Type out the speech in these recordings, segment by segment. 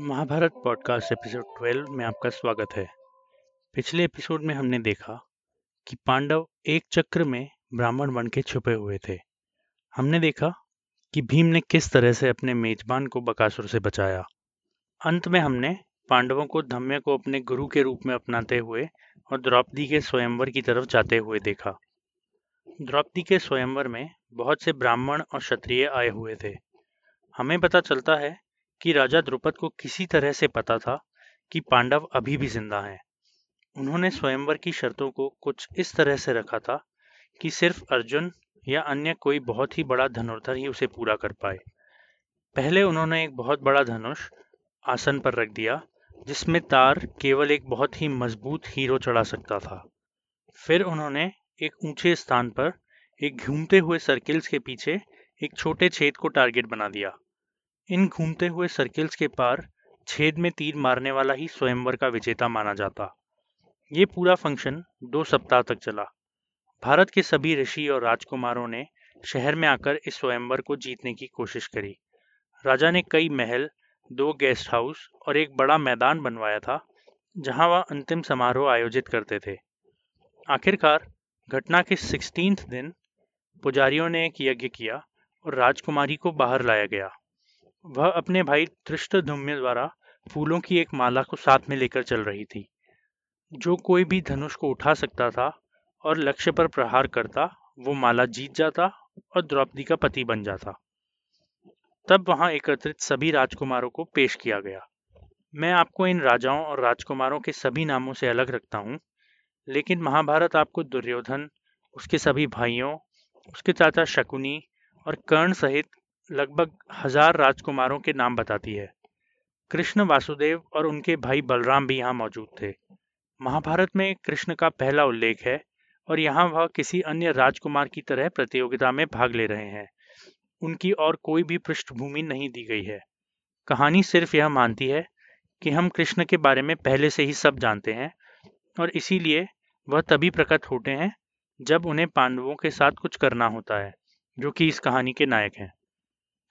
Mahabharat podcast episode 12 में आपका स्वागत है। पिछले एपिसोड में हमने देखा कि पांडव एक चक्र में ब्राह्मण बन के छुपे हुए थे। हमने देखा कि भीम ने किस तरह से अपने मेजबान को बकासुर से बचाया। अंत में हमने पांडवों को धम्य को अपने गुरु के रूप में अपनाते हुए और द्रौपदी के स्वयंवर की तरफ़ जाते हुए देखा। द्रौपदी के स्वयंवर में बहुत से ब्राह्मण और क्षत्रिय आए हुए थे। हमें पता चलता है कि राजा द्रुपद को किसी तरह से पता था कि पांडव अभी भी ज़िंदा हैं। उन्होंने स्वयंवर की शर्तों को कुछ इस तरह से रखा था कि सिर्फ़ अर्जुन या अन्य कोई बहुत ही बड़ा धनुर्धर ही उसे पूरा कर पाए। पहले उन्होंने एक बहुत बड़ा धनुष आसन पर रख दिया, जिसमें तार केवल एक बहुत ही मज़बूत हीरो चढ़ा सकता था। फिर उन्होंने एक ऊँचे स्थान पर एक घूमते हुए सर्किल्स के पीछे एक छोटे छेद को टारगेट बना दिया। इन घूमते हुए सर्किल्स के पार छेद में तीर मारने वाला ही स्वयंवर का विजेता माना जाता। ये पूरा फ़ंक्शन दो सप्ताह तक चला। भारत के सभी ऋषि और राजकुमारों ने शहर में आकर इस स्वयंवर को जीतने की कोशिश करी। राजा ने कई महल, दो गेस्ट हाउस और एक बड़ा मैदान बनवाया था, जहाँ वह अंतिम समारोह आयोजित करते थे। आखिरकार घटना के सिक्सटीन दिन पुजारियों ने एक यज्ञ किया और राजकुमारी को बाहर लाया गया। वह अपने भाई धृष्टधुम्य द्वारा फूलों की एक माला को साथ में लेकर चल रही थी। जो कोई भी धनुष को उठा सकता था और लक्ष्य पर प्रहार करता, वो माला जीत जाता और द्रौपदी का पति बन जाता। तब वहाँ एकत्रित सभी राजकुमारों को पेश किया गया। मैं आपको इन राजाओं और राजकुमारों के सभी नामों से अलग रखता हूँ, लेकिन महाभारत आपको दुर्योधन, उसके सभी भाइयों, उसके चाचा शकुनी और कर्ण सहित लगभग हज़ार राजकुमारों के नाम बताती है। कृष्ण वासुदेव और उनके भाई बलराम भी यहाँ मौजूद थे। महाभारत में कृष्ण का पहला उल्लेख है और यहाँ वह किसी अन्य राजकुमार की तरह प्रतियोगिता में भाग ले रहे हैं। उनकी और कोई भी पृष्ठभूमि नहीं दी गई है। कहानी सिर्फ़ यह मानती है कि हम कृष्ण के बारे में पहले से ही सब जानते हैं और इसीलिए वह तभी प्रकट होते हैं जब उन्हें पांडवों के साथ कुछ करना होता है, जो कि इस कहानी के नायक हैं।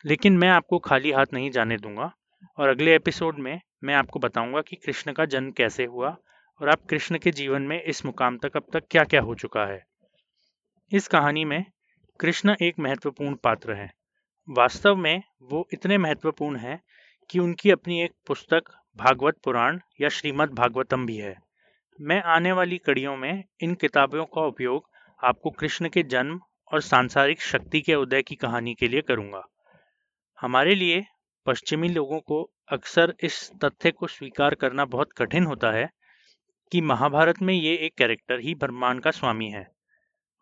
लेकिन मैं आपको खाली हाथ नहीं जाने दूँगा। और अगले एपिसोड में मैं आपको बताऊँगा कि कृष्ण का जन्म कैसे हुआ और आप कृष्ण के जीवन में इस मुकाम तक अब तक क्या क्या हो चुका है। इस कहानी में कृष्ण एक महत्वपूर्ण पात्र हैं। वास्तव में वो इतने महत्वपूर्ण हैं कि उनकी अपनी एक पुस्तक, भागवत पुराण या श्रीमद् भागवतम भी है। मैं आने वाली कड़ियों में इन किताबों का उपयोग आपको कृष्ण के जन्म और सांसारिक शक्ति के उदय की कहानी के लिए करूँगा। हमारे लिए पश्चिमी लोगों को अक्सर इस तथ्य को स्वीकार करना बहुत कठिन होता है कि महाभारत में ये एक कैरेक्टर ही ब्रह्मांड का स्वामी है।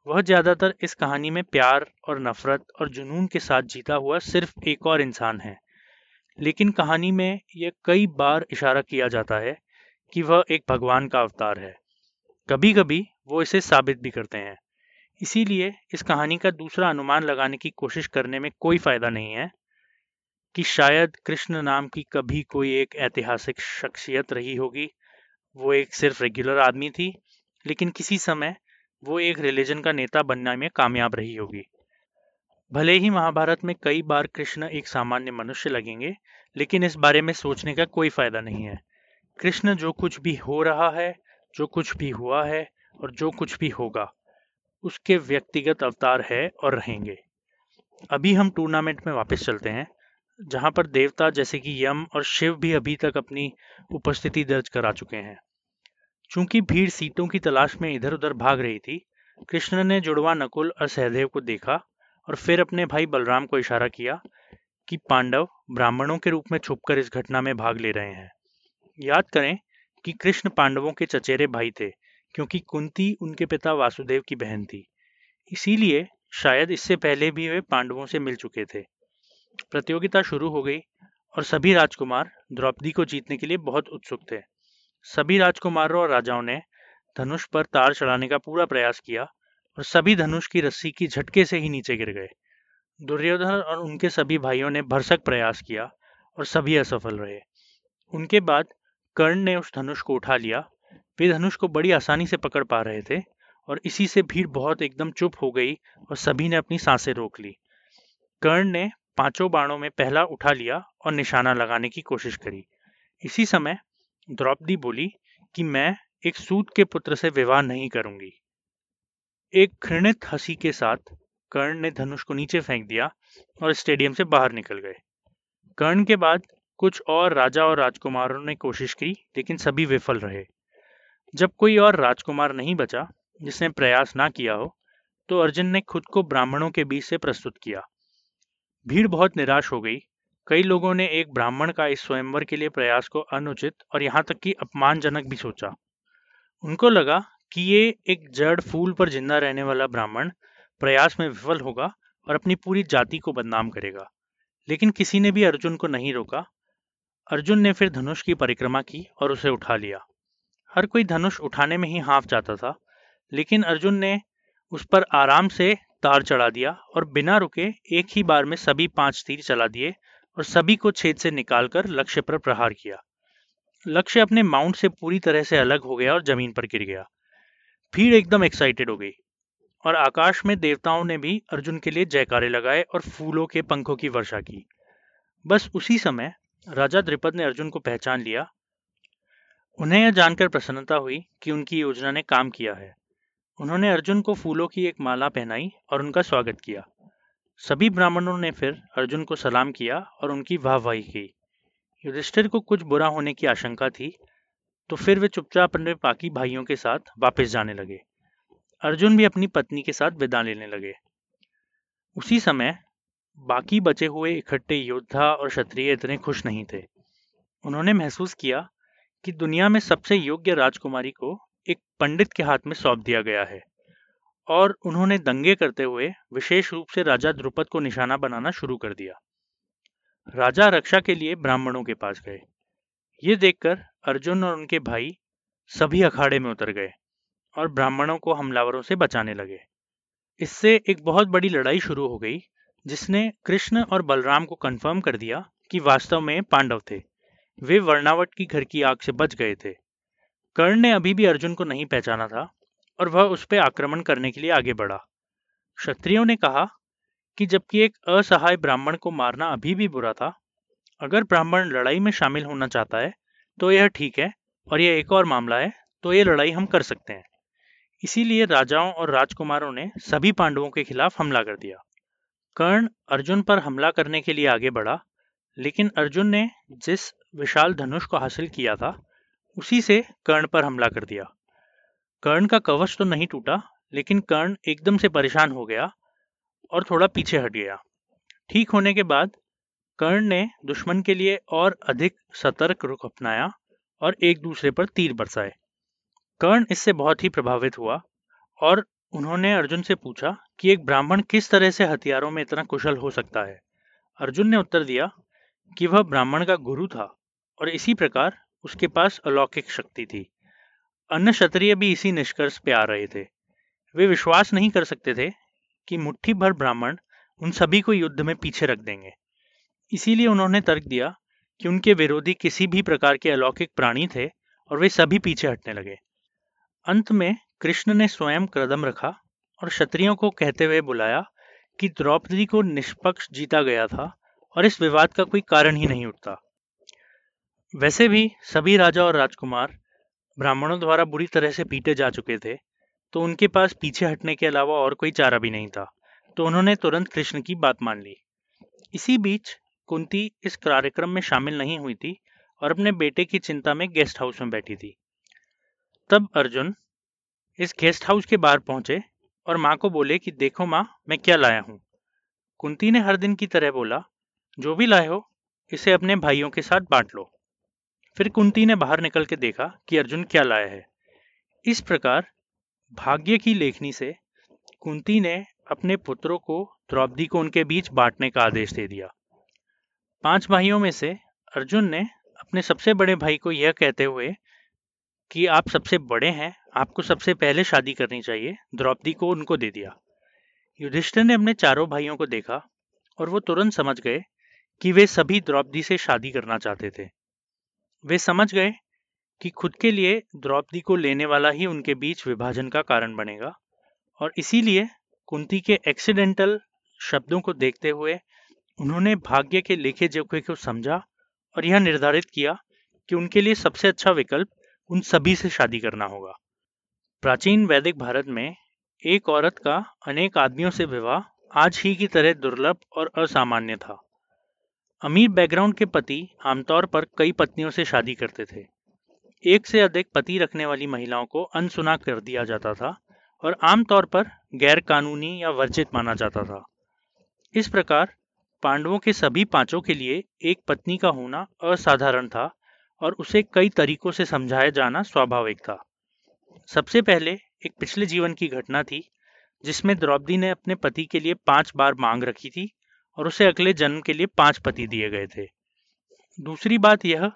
वह ज़्यादातर इस कहानी में प्यार और नफरत और जुनून के साथ जीता हुआ सिर्फ़ एक और इंसान है। लेकिन कहानी में यह कई बार इशारा किया जाता है कि वह एक भगवान का अवतार है। कभी कभी वो इसे साबित भी करते हैं। इसीलिए इस कहानी का दूसरा अनुमान लगाने की कोशिश करने में कोई फ़ायदा नहीं है। कि शायद कृष्ण नाम की कभी कोई एक ऐतिहासिक शख्सियत रही होगी। वो एक सिर्फ़ रेगुलर आदमी थी, लेकिन किसी समय वो एक रिलीजन का नेता बनने में कामयाब रही होगी। भले ही महाभारत में कई बार कृष्ण एक सामान्य मनुष्य लगेंगे, लेकिन इस बारे में सोचने का कोई फ़ायदा नहीं है। कृष्ण जो कुछ भी हो रहा है, जो कुछ भी हुआ है और जो कुछ भी होगा, उसके व्यक्तिगत अवतार है और रहेंगे। अभी हम टूर्नामेंट में वापस चलते हैं। जहाँ पर देवता जैसे कि यम और शिव भी अभी तक अपनी उपस्थिति दर्ज करा चुके हैं। चूँकि भीड़ सीटों की तलाश में इधर उधर भाग रही थी, कृष्ण ने जुड़वा नकुल और सहदेव को देखा और फिर अपने भाई बलराम को इशारा किया कि पांडव ब्राह्मणों के रूप में छुपकर इस घटना में भाग ले रहे हैं। याद करें कि कृष्ण पांडवों के चचेरे भाई थे, क्योंकि कुंती उनके पिता वासुदेव की बहन थी। इसीलिए शायद इससे पहले भी वे पांडवों से मिल चुके थे। प्रतियोगिता शुरू हो गई और सभी राजकुमार द्रौपदी को जीतने के लिए बहुत उत्सुक थे। सभी राजकुमारों और राजाओं ने धनुष पर तार चढ़ाने का पूरा प्रयास किया और सभी धनुष की रस्सी की झटके से ही नीचे गिर गए। दुर्योधन और उनके सभी भाइयों ने भरसक प्रयास किया और सभी असफल रहे। उनके बाद कर्ण ने उस धनुष को उठा लिया। वे धनुष को बड़ी आसानी से पकड़ पा रहे थे और इसी से भीड़ बहुत एकदम चुप हो गई और सभी ने अपनी साँसें रोक ली। कर्ण ने पाँचों बाणों में पहला उठा लिया और निशाना लगाने की कोशिश करी। इसी समय द्रौपदी बोली कि मैं एक सूत के पुत्र से विवाह नहीं करूँगी। एक घृणित हँसी के साथ कर्ण ने धनुष को नीचे फेंक दिया और स्टेडियम से बाहर निकल गए। कर्ण के बाद कुछ और राजा और राजकुमारों ने कोशिश की, लेकिन सभी विफल रहे। जब कोई और राजकुमार नहीं बचा, जिसने प्रयास ना किया हो तो अर्जुन ने खुद को ब्राह्मणों के बीच से प्रस्तुत किया। भीड़ बहुत निराश हो गई। कई लोगों ने एक ब्राह्मण का इस स्वयंवर के लिए प्रयास को अनुचित और यहाँ तक कि अपमानजनक भी सोचा। उनको लगा कि ये एक जड़ फूल पर ज़िंदा रहने वाला ब्राह्मण प्रयास में विफल होगा और अपनी पूरी जाति को बदनाम करेगा। लेकिन किसी ने भी अर्जुन को नहीं रोका। अर्जुन ने फिर धनुष की परिक्रमा की और उसे उठा लिया। हर कोई धनुष उठाने में ही हाफ़ जाता था, लेकिन अर्जुन ने उस पर आराम से तार चढ़ा दिया और बिना रुके एक ही बार में सभी पाँच तीर चला दिए और सभी को छेद से निकालकर लक्ष्य पर प्रहार किया। लक्ष्य अपने माउंट से पूरी तरह से अलग हो गया और ज़मीन पर गिर गया। भीड़ एकदम एक्साइटेड हो गई और आकाश में देवताओं ने भी अर्जुन के लिए जयकारे लगाए और फूलों के पंखों की वर्षा की। बस उसी समय राजा द्रिपद ने अर्जुन को पहचान लिया। उन्हें यह जानकर प्रसन्नता हुई कि उनकी योजना ने काम किया है। उन्होंने अर्जुन को फूलों की एक माला पहनाई और उनका स्वागत किया। सभी ब्राह्मणों ने फिर अर्जुन को सलाम किया और उनकी वाहवाही की। युधिष्ठिर को कुछ बुरा होने की आशंका थी तो फिर वे चुपचाप अपने बाकी भाइयों के साथ वापस जाने लगे। अर्जुन भी अपनी पत्नी के साथ विदा लेने लगे। उसी समय बाकी बचे हुए इकट्ठे योद्धा और क्षत्रिय इतने खुश नहीं थे। उन्होंने महसूस किया कि दुनिया में सबसे योग्य राजकुमारी को एक पंडित के हाथ में सौंप दिया गया है और उन्होंने दंगे करते हुए विशेष रूप से राजा द्रुपद को निशाना बनाना शुरू कर दिया। राजा रक्षा के लिए ब्राह्मणों के पास गए। ये देखकर अर्जुन और उनके भाई सभी अखाड़े में उतर गए और ब्राह्मणों को हमलावरों से बचाने लगे। इससे एक बहुत बड़ी लड़ाई शुरू हो गई, जिसने कृष्ण और बलराम को कंफर्म कर दिया कि वास्तव में पांडव थे। वे वर्णावट की घर की आग से बच गए थे। कर्ण ने अभी भी अर्जुन को नहीं पहचाना था और वह उस पर आक्रमण करने के लिए आगे बढ़ा। क्षत्रियों ने कहा कि जबकि एक असहाय ब्राह्मण को मारना अभी भी बुरा था, अगर ब्राह्मण लड़ाई में शामिल होना चाहता है तो यह ठीक है, और यह एक और मामला है तो यह लड़ाई हम कर सकते हैं। इसीलिए राजाओं और राजकुमारों ने सभी पांडवों के खिलाफ हमला कर दिया। कर्ण अर्जुन पर हमला करने के लिए आगे बढ़ा, लेकिन अर्जुन ने जिस विशाल धनुष को हासिल किया था उसी से कर्ण पर हमला कर दिया। कर्ण का कवच तो नहीं टूटा, लेकिन कर्ण एकदम से परेशान हो गया और थोड़ा पीछे हट गया। ठीक होने के बाद कर्ण ने दुश्मन के लिए और अधिक सतर्क रुख अपनाया और एक दूसरे पर तीर बरसाए। कर्ण इससे बहुत ही प्रभावित हुआ और उन्होंने अर्जुन से पूछा कि एक ब्राह्मण किस तरह से हथियारों में इतना कुशल हो सकता है। अर्जुन ने उत्तर दिया कि वह ब्राह्मण का गुरु था और इसी प्रकार उसके पास अलौकिक शक्ति थी। अन्य क्षत्रिय भी इसी निष्कर्ष पे आ रहे थे। वे विश्वास नहीं कर सकते थे कि मुट्ठी भर ब्राह्मण उन सभी को युद्ध में पीछे रख देंगे। इसीलिए उन्होंने तर्क दिया कि उनके विरोधी किसी भी प्रकार के अलौकिक प्राणी थे और वे सभी पीछे हटने लगे। अंत में कृष्ण ने स्वयं कदम रखा और क्षत्रियों को कहते हुए बुलाया कि द्रौपदी को निष्पक्ष जीता गया था और इस विवाद का कोई कारण ही नहीं उठता। वैसे भी सभी राजा और राजकुमार ब्राह्मणों द्वारा बुरी तरह से पीटे जा चुके थे तो उनके पास पीछे हटने के अलावा और कोई चारा भी नहीं था तो उन्होंने तुरंत कृष्ण की बात मान ली। इसी बीच कुंती इस कार्यक्रम में शामिल नहीं हुई थी और अपने बेटे की चिंता में गेस्ट हाउस में बैठी थी। तब अर्जुन इस गेस्ट हाउस के बाहर पहुँचे और माँ को बोले कि देखो माँ, मैं क्या लाया हूँ। कुंती ने हर दिन की तरह बोला, जो भी लाए हो, इसे अपने भाइयों के साथ बांट लो। फिर कुंती ने बाहर निकल के देखा कि अर्जुन क्या लाया है। इस प्रकार भाग्य की लेखनी से कुंती ने अपने पुत्रों को द्रौपदी को उनके बीच बांटने का आदेश दे दिया। पाँच भाइयों में से अर्जुन ने अपने सबसे बड़े भाई को यह कहते हुए कि आप सबसे बड़े हैं, आपको सबसे पहले शादी करनी चाहिए, द्रौपदी को उनको दे दिया। युधिष्ठिर ने अपने चारों भाइयों को देखा और वो तुरंत समझ गए कि वे सभी द्रौपदी से शादी करना चाहते थे। वे समझ गए कि खुद के लिए द्रौपदी को लेने वाला ही उनके बीच विभाजन का कारण बनेगा और इसीलिए कुंती के एक्सीडेंटल शब्दों को देखते हुए उन्होंने भाग्य के लेखे जोखे को समझा और यह निर्धारित किया कि उनके लिए सबसे अच्छा विकल्प उन सभी से शादी करना होगा। प्राचीन वैदिक भारत में एक औरत का अनेक आदमियों से विवाह आज ही की तरह दुर्लभ और असामान्य था। अमीर बैकग्राउंड के पति आमतौर पर कई पत्नियों से शादी करते थे। एक से अधिक पति रखने वाली महिलाओं को अनसुना कर दिया जाता था और आमतौर पर गैर कानूनी या वर्जित माना जाता था। इस प्रकार पांडवों के सभी पाँचों के लिए एक पत्नी का होना असाधारण था और उसे कई तरीकों से समझाया जाना स्वाभाविक था। सबसे पहले एक पिछले जीवन की घटना थी, जिसमें द्रौपदी ने अपने पति के लिए पाँच बार मांग रखी थी और उसे अगले जन्म के लिए पाँच पति दिए गए थे। दूसरी बात यह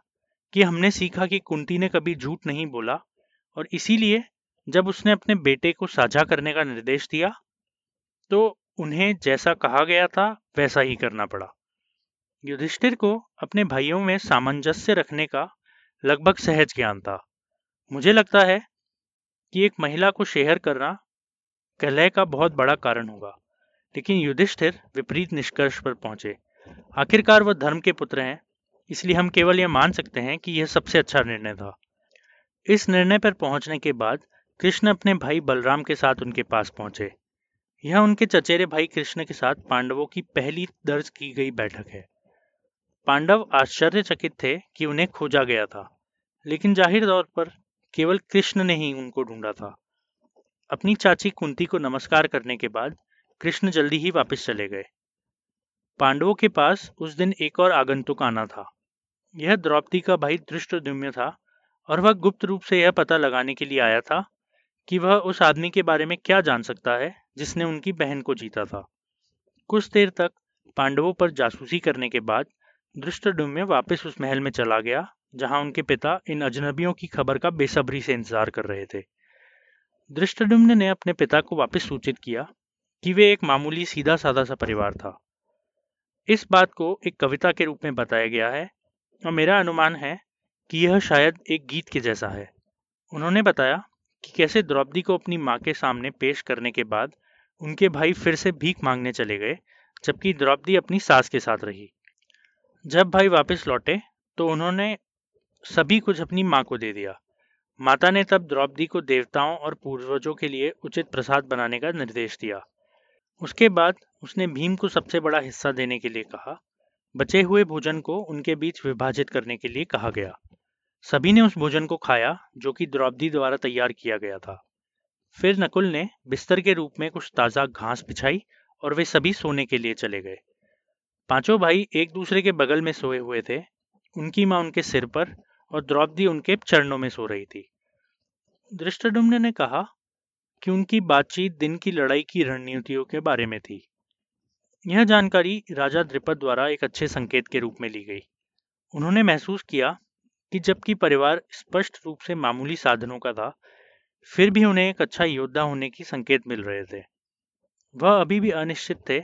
कि हमने सीखा कि कुंती ने कभी झूठ नहीं बोला और इसीलिए जब उसने अपने बेटे को साझा करने का निर्देश दिया तो उन्हें जैसा कहा गया था, वैसा ही करना पड़ा। युधिष्ठिर को अपने भाइयों में सामंजस्य रखने का लगभग सहज ज्ञान था। मुझे लगता है कि एक महिला को शेयर करना कलह का बहुत बड़ा कारण होगा। लेकिन युधिष्ठिर विपरीत निष्कर्ष पर पहुँचे। आखिरकार वह धर्म के पुत्र हैं, इसलिए हम केवल यह मान सकते हैं कि यह सबसे अच्छा निर्णय था। इस निर्णय पर पहुँचने के बाद कृष्ण अपने भाई बलराम के साथ उनके पास पहुँचे। यह उनके चचेरे भाई कृष्ण के साथ पांडवों की पहली दर्ज की गई बैठक है। पांडव आश्चर्यचकित थे कि उन्हें खोजा गया था, लेकिन ज़ाहिर तौर पर केवल कृष्ण ने ही उनको ढूंढा था। अपनी चाची कुंती को नमस्कार करने के बाद कृष्ण जल्दी ही वापस चले गए। पांडवों के पास उस दिन एक और आगंतुक आना था। यह द्रौपदी का भाई दृष्टद्युम्न था और वह गुप्त रूप से यह पता लगाने के लिए आया था कि वह उस आदमी के बारे में क्या जान सकता है जिसने उनकी बहन को जीता था। कुछ देर तक पांडवों पर जासूसी करने के बाद दृष्टडुम्य वापस उस महल में चला गया, जहाँ उनके पिता इन अजनबियों की खबर का बेसब्री से इंतज़ार कर रहे थे। दृष्टडुम्न ने अपने पिता को वापस सूचित किया कि वे एक मामूली सीधा साधा सा परिवार था। इस बात को एक कविता के रूप में बताया गया है और मेरा अनुमान है कि यह शायद एक गीत के जैसा है। उन्होंने बताया कि कैसे द्रौपदी को अपनी माँ के सामने पेश करने के बाद उनके भाई फिर से भीख मांगने चले गए, जबकि द्रौपदी अपनी सास के साथ रही। जब भाई वापस लौटे तो उन्होंने सभी कुछ अपनी माँ को दे दिया। माता ने तब द्रौपदी को देवताओं और पूर्वजों के लिए उचित प्रसाद बनाने का निर्देश दिया। उसके बाद उसने भीम को सबसे बड़ा हिस्सा देने के लिए कहा। बचे हुए भोजन को उनके बीच विभाजित करने के लिए कहा गया। सभी ने उस भोजन को खाया, जो कि द्रौपदी द्वारा तैयार किया गया था। फिर नकुल ने बिस्तर के रूप में कुछ ताज़ा घास बिछाई और वे सभी सोने के लिए चले गए। पाँचों भाई एक दूसरे के बगल में सोए हुए थे। उनकी माँ उनके सिर पर और द्रौपदी उनके चरणों में सो रही थी। दृष्टडुम्न ने कहा कि उनकी बातचीत दिन की लड़ाई की रणनीतियों के बारे में थी। यह जानकारी राजा द्रिपद द्वारा एक अच्छे संकेत के रूप में ली गई। उन्होंने महसूस किया कि जबकि परिवार स्पष्ट रूप से मामूली साधनों का था, फिर भी उन्हें एक अच्छा योद्धा होने की संकेत मिल रहे थे। वह अभी भी अनिश्चित थे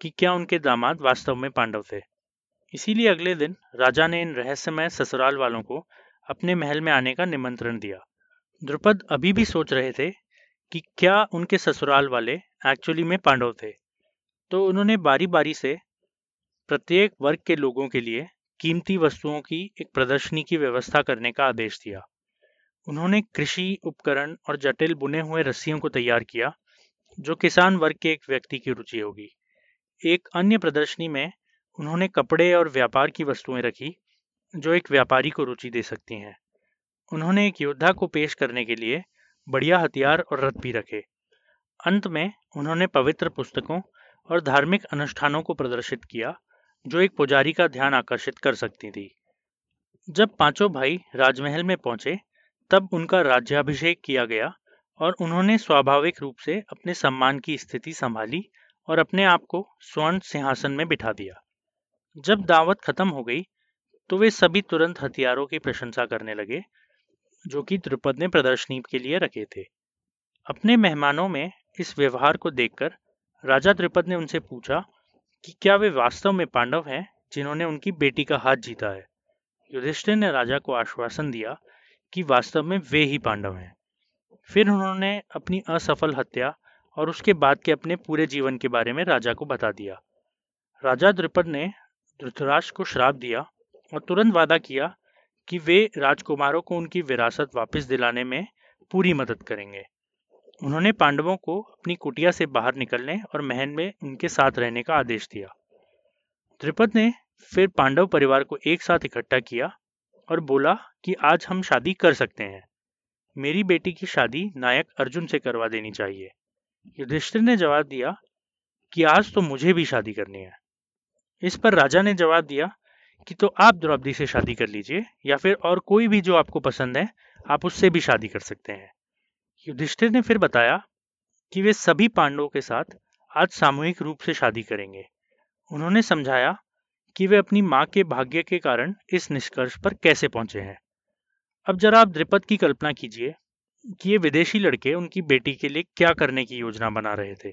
कि क्या उनके दामाद वास्तव में पांडव थे। इसीलिए अगले दिन राजा ने इन रहस्यमय ससुराल वालों को अपने महल में आने का निमंत्रण दिया। द्रुपद अभी भी सोच रहे थे कि क्या उनके ससुराल वाले एक्चुअली में पांडव थे? तो उन्होंने बारी बारी से प्रत्येक वर्ग के लोगों के लिए कीमती वस्तुओं की एक प्रदर्शनी की व्यवस्था करने का आदेश दिया। उन्होंने कृषि उपकरण और जटिल बुने हुए रस्सियों को तैयार किया, जो किसान वर्ग के एक व्यक्ति की रुचि होगी। एक अन्य प्रदर्शनी में उन्होंने कपड़े और व्यापार की वस्तुएँ रखी, जो एक व्यापारी को रुचि दे सकती हैं। उन्होंने एक योद्धा को पेश करने के लिए बढ़िया हथियार और रथ भी रखे। अंत में उन्होंने पवित्र पुस्तकों और धार्मिक अनुष्ठानों को प्रदर्शित किया, जो एक पुजारी का ध्यान आकर्षित कर सकती थी। जब पाँचों भाई राजमहल में पहुँचे, तब उनका राज्याभिषेक किया गया और उन्होंने स्वाभाविक रूप से अपने सम्मान की स्थिति संभाली और अपने आप को स्वर्ण सिंहासन में बिठा दिया। जब दावत खत्म हो गई तो वे सभी तुरंत हथियारों की प्रशंसा करने लगे जो कि द्रुपद ने प्रदर्शनी के लिए रखे थे। अपने मेहमानों में इस व्यवहार को देखकर राजा द्रुपद ने उनसे पूछा कि क्या वे वास्तव में पांडव हैं जिन्होंने उनकी बेटी का हाथ जीता है? युधिष्ठिर ने राजा को आश्वासन दिया कि वास्तव में वे ही पांडव हैं। फिर उन्होंने अपनी असफल हत्या और उसके बाद के अपने पूरे जीवन के बारे में राजा को बता दिया। राजा द्रुपद ने धृतराष्ट्र को श्राप दिया और तुरंत वादा किया कि वे राजकुमारों को उनकी विरासत वापस दिलाने में पूरी मदद करेंगे। उन्होंने पांडवों को अपनी कुटिया से बाहर निकलने और महल में उनके साथ रहने का आदेश दिया। त्रिपद ने फिर पांडव परिवार को एक साथ इकट्ठा किया और बोला कि आज हम शादी कर सकते हैं। मेरी बेटी की शादी नायक अर्जुन से करवा देनी चाहिए। युधिष्ठिर ने जवाब दिया कि आज तो मुझे भी शादी करनी है। इस पर राजा ने जवाब दिया कि तो आप द्रौपदी से शादी कर लीजिए, या फिर और कोई भी जो आपको पसंद है, आप उससे भी शादी कर सकते हैं। युधिष्ठिर ने फिर बताया कि वे सभी पांडवों के साथ आज सामूहिक रूप से शादी करेंगे। उन्होंने समझाया कि वे अपनी माँ के भाग्य के कारण इस निष्कर्ष पर कैसे पहुँचे हैं। अब जरा आप द्रिपद की कल्पना कीजिए कि ये विदेशी लड़के उनकी बेटी के लिए क्या करने की योजना बना रहे थे।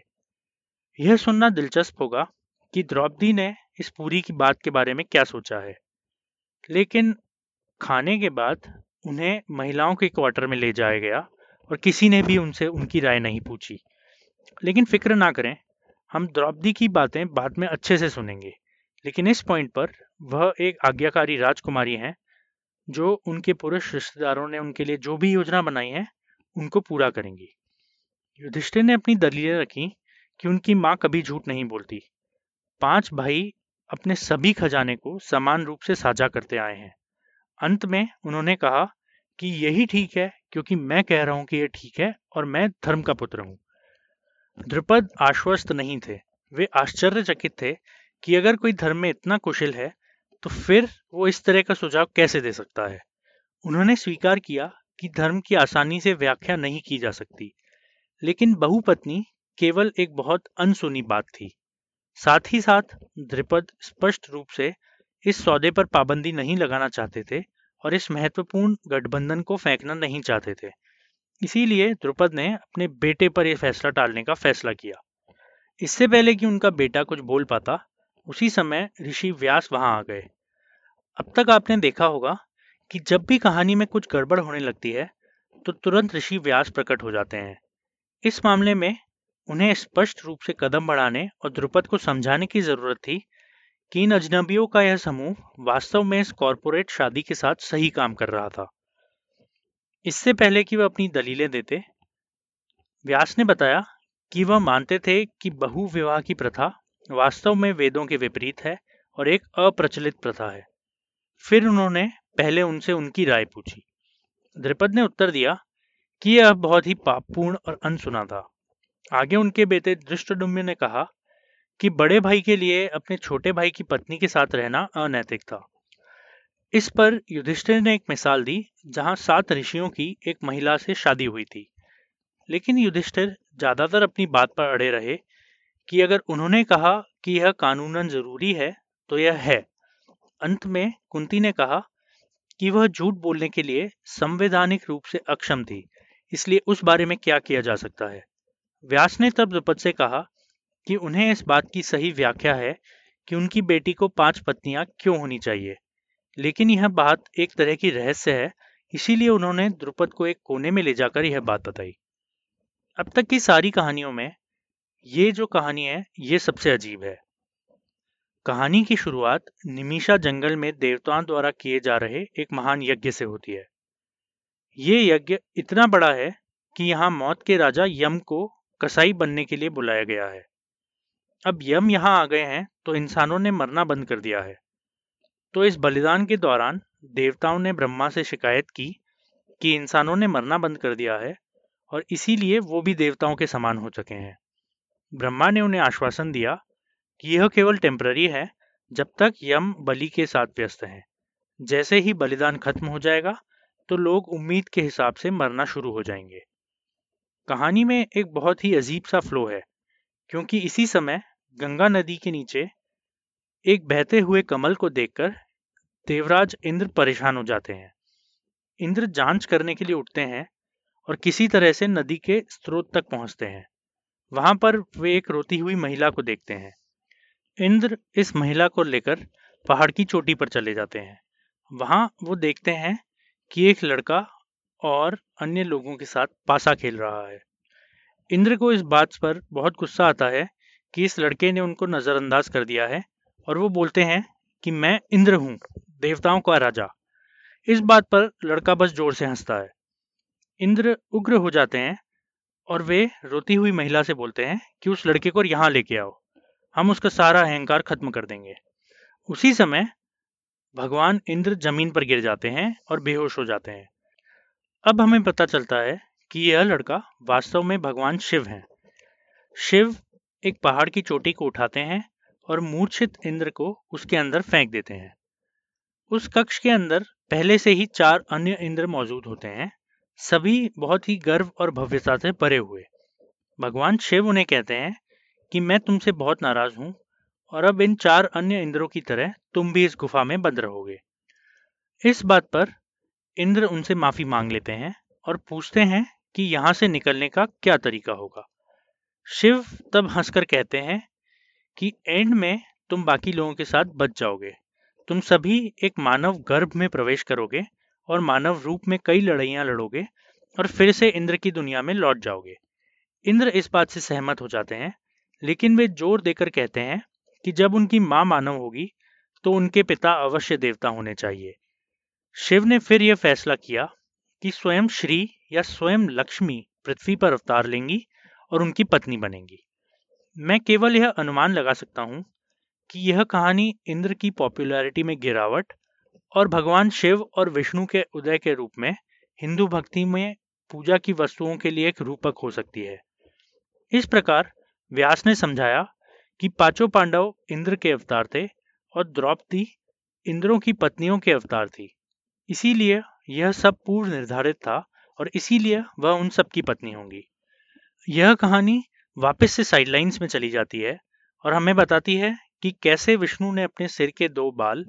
यह सुनना दिलचस्प होगा कि द्रौपदी ने इस पूरी की बात के बारे में क्या सोचा है। लेकिन खाने के बाद उन्हें महिलाओं के क्वार्टर में ले जाया गया और किसी ने भी उनसे उनकी राय नहीं पूछी। लेकिन फ़िक्र ना करें, हम द्रौपदी की बातें बाद में अच्छे से सुनेंगे। लेकिन इस पॉइंट पर वह एक आज्ञाकारी राजकुमारी हैं, जो उनके पुरुष रिश्तेदारों ने उनके लिए जो भी योजना बनाई है, उनको पूरा करेंगी। युधिष्ठिर ने अपनी दलीलें रखी कि उनकी माँ कभी झूठ नहीं बोलती। पाँच भाई अपने सभी खजाने को समान रूप से साझा करते आए हैं। अंत में उन्होंने कहा कि यही ठीक है, क्योंकि मैं कह रहा हूँ कि यह ठीक है और मैं धर्म का पुत्र हूँ। द्रुपद आश्वस्त नहीं थे। वे आश्चर्यचकित थे कि अगर कोई धर्म में इतना कुशल है तो फिर वो इस तरह का सुझाव कैसे दे सकता है? उन्होंने स्वीकार किया कि धर्म की आसानी से व्याख्या नहीं की जा सकती, लेकिन बहुपत्नी केवल एक बहुत अनसुनी बात थी। साथ ही साथ द्रिपद स्पष्ट रूप से इस सौदे पर पाबंदी नहीं लगाना चाहते थे और इस महत्वपूर्ण गठबंधन को फेंकना नहीं चाहते थे। इसीलिए द्रुपद ने अपने बेटे पर यह फैसला टालने का फैसला किया। इससे पहले कि उनका बेटा कुछ बोल पाता, उसी समय ऋषि व्यास वहाँ आ गए। अब तक आपने देखा होगा कि जब भी कहानी में कुछ गड़बड़ होने लगती है तो तुरंत ऋषि व्यास प्रकट हो जाते हैं। इस मामले में उन्हें स्पष्ट रूप से कदम बढ़ाने और द्रुपद को समझाने की ज़रूरत थी कि इन अजनबियों का यह समूह वास्तव में इस कॉरपोरेट शादी के साथ सही काम कर रहा था। इससे पहले कि वह अपनी दलीलें देते, व्यास ने बताया कि वह मानते थे कि बहु विवाह की प्रथा वास्तव में वेदों के विपरीत है और एक अप्रचलित प्रथा है। फिर उन्होंने पहले उनसे उनकी राय पूछी। द्रिपद ने उत्तर दिया कि यह बहुत ही पापपूर्ण और अनसुना था। आगे उनके बेटे दृष्टडुम्य ने कहा कि बड़े भाई के लिए अपने छोटे भाई की पत्नी के साथ रहना अनैतिक था। इस पर युधिष्ठिर ने एक मिसाल दी, जहाँ सात ऋषियों की एक महिला से शादी हुई थी। लेकिन युधिष्ठिर ज़्यादातर अपनी बात पर अड़े रहे कि अगर उन्होंने कहा कि यह कानूनन ज़रूरी है तो यह है। अंत में कुंती ने कहा कि वह झूठ बोलने के लिए संवैधानिक रूप से अक्षम थी, इसलिए उस बारे में क्या किया जा सकता है? व्यास ने तब द्रुपद से कहा कि उन्हें इस बात की सही व्याख्या है कि उनकी बेटी को पाँच पत्नियाँ क्यों होनी चाहिए। लेकिन यह बात एक तरह की रहस्य है, इसीलिए उन्होंने द्रुपद को एक कोने में ले जाकर यह बात बताई। अब तक की सारी कहानियों में ये जो कहानी है, ये सबसे अजीब है। कहानी की शुरुआत निमिषा जंगल में देवताओं द्वारा किए जा रहे एक महान यज्ञ से होती है। ये यज्ञ इतना बड़ा है कि यहाँ मौत के राजा यम को कसाई बनने के लिए बुलाया गया है। अब यम यहाँ आ गए हैं तो इंसानों ने मरना बंद कर दिया है। तो इस बलिदान के दौरान देवताओं ने ब्रह्मा से शिकायत की कि इंसानों ने मरना बंद कर दिया है और इसीलिए वो भी देवताओं के समान हो चुके हैं। ब्रह्मा ने उन्हें आश्वासन दिया कि यह केवल टेम्पररी है, जब तक यम बलि के साथ व्यस्त हैं। जैसे ही बलिदान खत्म हो जाएगा तो लोग उम्मीद के हिसाब से मरना शुरू हो जाएँगे। कहानी में एक बहुत ही अजीब सा फ्लो है, क्योंकि इसी समय गंगा नदी के नीचे एक बहते हुए कमल को देखकर देवराज इंद्र परेशान हो जाते हैं। इंद्र जाँच करने के लिए उठते हैं और किसी तरह से नदी के स्रोत तक पहुँचते हैं। वहाँ पर वे एक रोती हुई महिला को देखते हैं। इंद्र इस महिला को लेकर पहाड़ की चोटी पर चले जाते हैं। वहाँ वो देखते हैं कि एक लड़का और अन्य लोगों के साथ पासा खेल रहा है। इंद्र को इस बात पर बहुत गुस्सा आता है कि इस लड़के ने उनको नज़रअंदाज कर दिया है और वो बोलते हैं कि मैं इंद्र हूँ, देवताओं का राजा। इस बात पर लड़का बस ज़ोर से हंसता है। इंद्र उग्र हो जाते हैं और वे रोती हुई महिला से बोलते हैं कि उस लड़के को यहाँ लेके आओ, हम उसका सारा अहंकार खत्म कर देंगे। उसी समय भगवान इंद्र ज़मीन पर गिर जाते हैं और बेहोश हो जाते हैं। अब हमें पता चलता है कि यह लड़का वास्तव में भगवान शिव हैं। शिव एक पहाड़ की चोटी को उठाते हैं और मूर्छित इंद्र को उसके अंदर फेंक देते हैं। उस कक्ष के अंदर पहले से ही चार अन्य इंद्र मौजूद होते हैं, सभी बहुत ही गर्व और भव्यता से भरे हुए। भगवान शिव उन्हें कहते हैं कि मैं तुमसे बहुत नाराज़ हूँ और अब इन चार अन्य इंद्रों की तरह तुम भी इस गुफा में बंद रहोगे। इस बात पर इंद्र उनसे माफ़ी मांग लेते हैं और पूछते हैं कि यहाँ से निकलने का क्या तरीका होगा। शिव तब हंसकर कहते हैं कि, एंड में तुम बाकी लोगों के साथ बच जाओगे। तुम सभी एक मानव गर्भ में प्रवेश करोगे और मानव रूप में कई लड़ाइयाँ लड़ोगे और फिर से इंद्र की दुनिया में लौट जाओगे। इंद्र इस बात से सहमत हो जाते हैं, लेकिन वे ज़ोर देकर कहते हैं कि जब उनकी माँ मानव होगी तो उनके पिता अवश्य देवता होने चाहिए। शिव ने फिर यह फैसला किया कि स्वयं श्री या स्वयं लक्ष्मी पृथ्वी पर अवतार लेंगी और उनकी पत्नी बनेंगी। मैं केवल यह अनुमान लगा सकता हूँ कि यह कहानी इंद्र की पॉपुलैरिटी में गिरावट और भगवान शिव और विष्णु के उदय के रूप में हिंदू भक्ति में पूजा की वस्तुओं के लिए एक रूपक हो सकती है। इस प्रकार व्यास ने समझाया कि पाँचों पांडव इंद्र के अवतार थे और द्रौपदी इंद्रों की पत्नियों के अवतार थी। इसीलिए यह सब पूर्व निर्धारित था और इसीलिए वह उन सब की पत्नी होंगी। यह कहानी वापस से साइडलाइंस में चली जाती है और हमें बताती है कि कैसे विष्णु ने अपने सिर के दो बाल,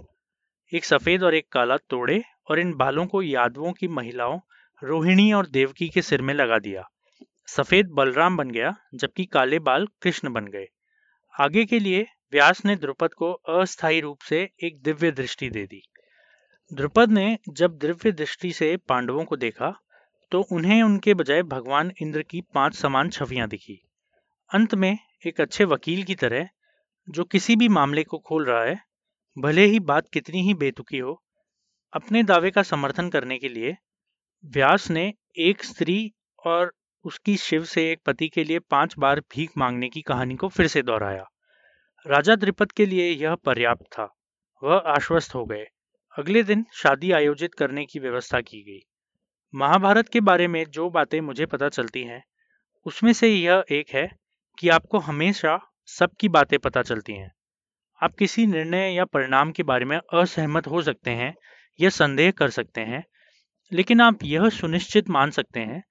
एक सफ़ेद और एक काला तोड़े और इन बालों को यादवों की महिलाओं, रोहिणी और देवकी के सिर में लगा दिया। सफ़ेद बलराम बन गया, जबकि काले बाल कृष्ण बन गए। आगे के लिए व्यास ने द्रुपद को अस्थायी रूप से एक दिव्य दृष्टि दे दी। द्रुपद ने जब दिव्य दृष्टि से पांडवों को देखा तो उन्हें उनके बजाय भगवान इंद्र की पाँच समान छवियाँ दिखी। अंत में एक अच्छे वकील की तरह, जो किसी भी मामले को खोल रहा है, भले ही बात कितनी ही बेतुकी हो, अपने दावे का समर्थन करने के लिए, व्यास ने एक स्त्री और उसकी शिव से एक पति के लिए पाँच बार भीख मांगने की कहानी को फिर से दोहराया। राजा द्रिपद के लिए यह पर्याप्त था, वह आश्वस्त हो गए। अगले दिन शादी आयोजित करने की व्यवस्था की गई। महाभारत के बारे में जो बातें मुझे पता चलती हैं, उसमें से यह एक है कि आपको हमेशा सबकी बातें पता चलती हैं। आप किसी निर्णय या परिणाम के बारे में असहमत हो सकते हैं या संदेह कर सकते हैं, लेकिन आप यह सुनिश्चित मान सकते हैं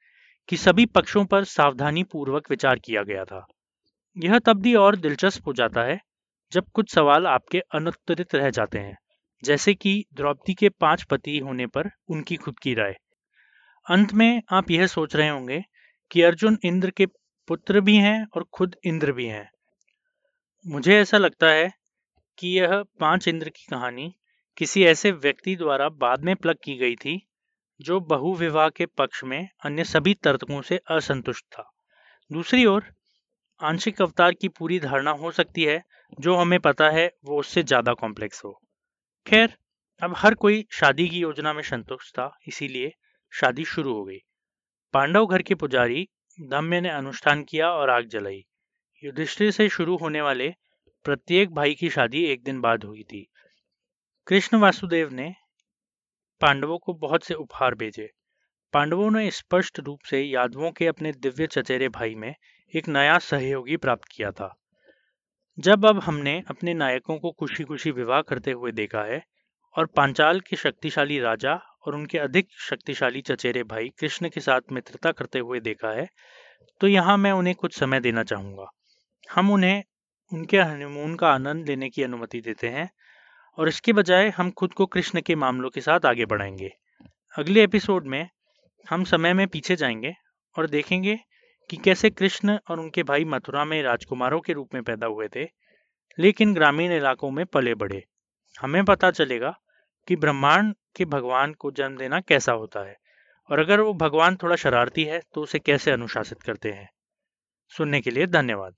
कि सभी पक्षों पर सावधानी पूर्वक विचार किया गया था। यह तब भी और दिलचस्प हो जाता है जब कुछ सवाल आपके अनुत्तरित रह जाते हैं। जैसे कि द्रौपदी के पाँच पति होने पर उनकी खुद की राय। अंत में आप यह सोच रहे होंगे कि अर्जुन इंद्र के पुत्र भी हैं और खुद इंद्र भी हैं। मुझे ऐसा लगता है कि यह पाँच इंद्र की कहानी किसी ऐसे व्यक्ति द्वारा बाद में प्लग की गई थी, जो बहुविवाह के पक्ष में अन्य सभी तर्कों से असंतुष्ट था। दूसरी ओर, आंशिक अवतार की पूरी धारणा हो सकती है, जो हमें पता है वो उससे ज़्यादा कॉम्प्लेक्स हो। खैर, अब हर कोई शादी की योजना में संतुष्ट था, इसीलिए शादी शुरू हो गई। पांडव घर के पुजारी दम्य ने अनुष्ठान किया और आग जलाई। युधिष्ठिर से शुरू होने वाले प्रत्येक भाई की शादी एक दिन बाद हुई थी। कृष्ण वासुदेव ने पांडवों को बहुत से उपहार भेजे। पांडवों ने स्पष्ट रूप से यादवों के अपने दिव्य चचेरे भाई में एक नया सहयोगी प्राप्त किया था। जब अब हमने अपने नायकों को खुशी खुशी विवाह करते हुए देखा है और पांचाल के शक्तिशाली राजा और उनके अधिक शक्तिशाली चचेरे भाई कृष्ण के साथ मित्रता करते हुए देखा है तो यहाँ मैं उन्हें कुछ समय देना चाहूँगा। हम उन्हें, उनके हनीमून का आनंद लेने की अनुमति देते हैं और इसके बजाय हम खुद को कृष्ण के मामलों के साथ आगे बढ़ाएँगे। अगले एपिसोड में हम समय में पीछे जाएँगे और देखेंगे कि कैसे कृष्ण और उनके भाई मथुरा में राजकुमारों के रूप में पैदा हुए थे, लेकिन ग्रामीण इलाकों में पले बढ़े। हमें पता चलेगा कि ब्रह्मांड के भगवान को जन्म देना कैसा होता है, और अगर वो भगवान थोड़ा शरारती है तो उसे कैसे अनुशासित करते हैं। सुनने के लिए धन्यवाद।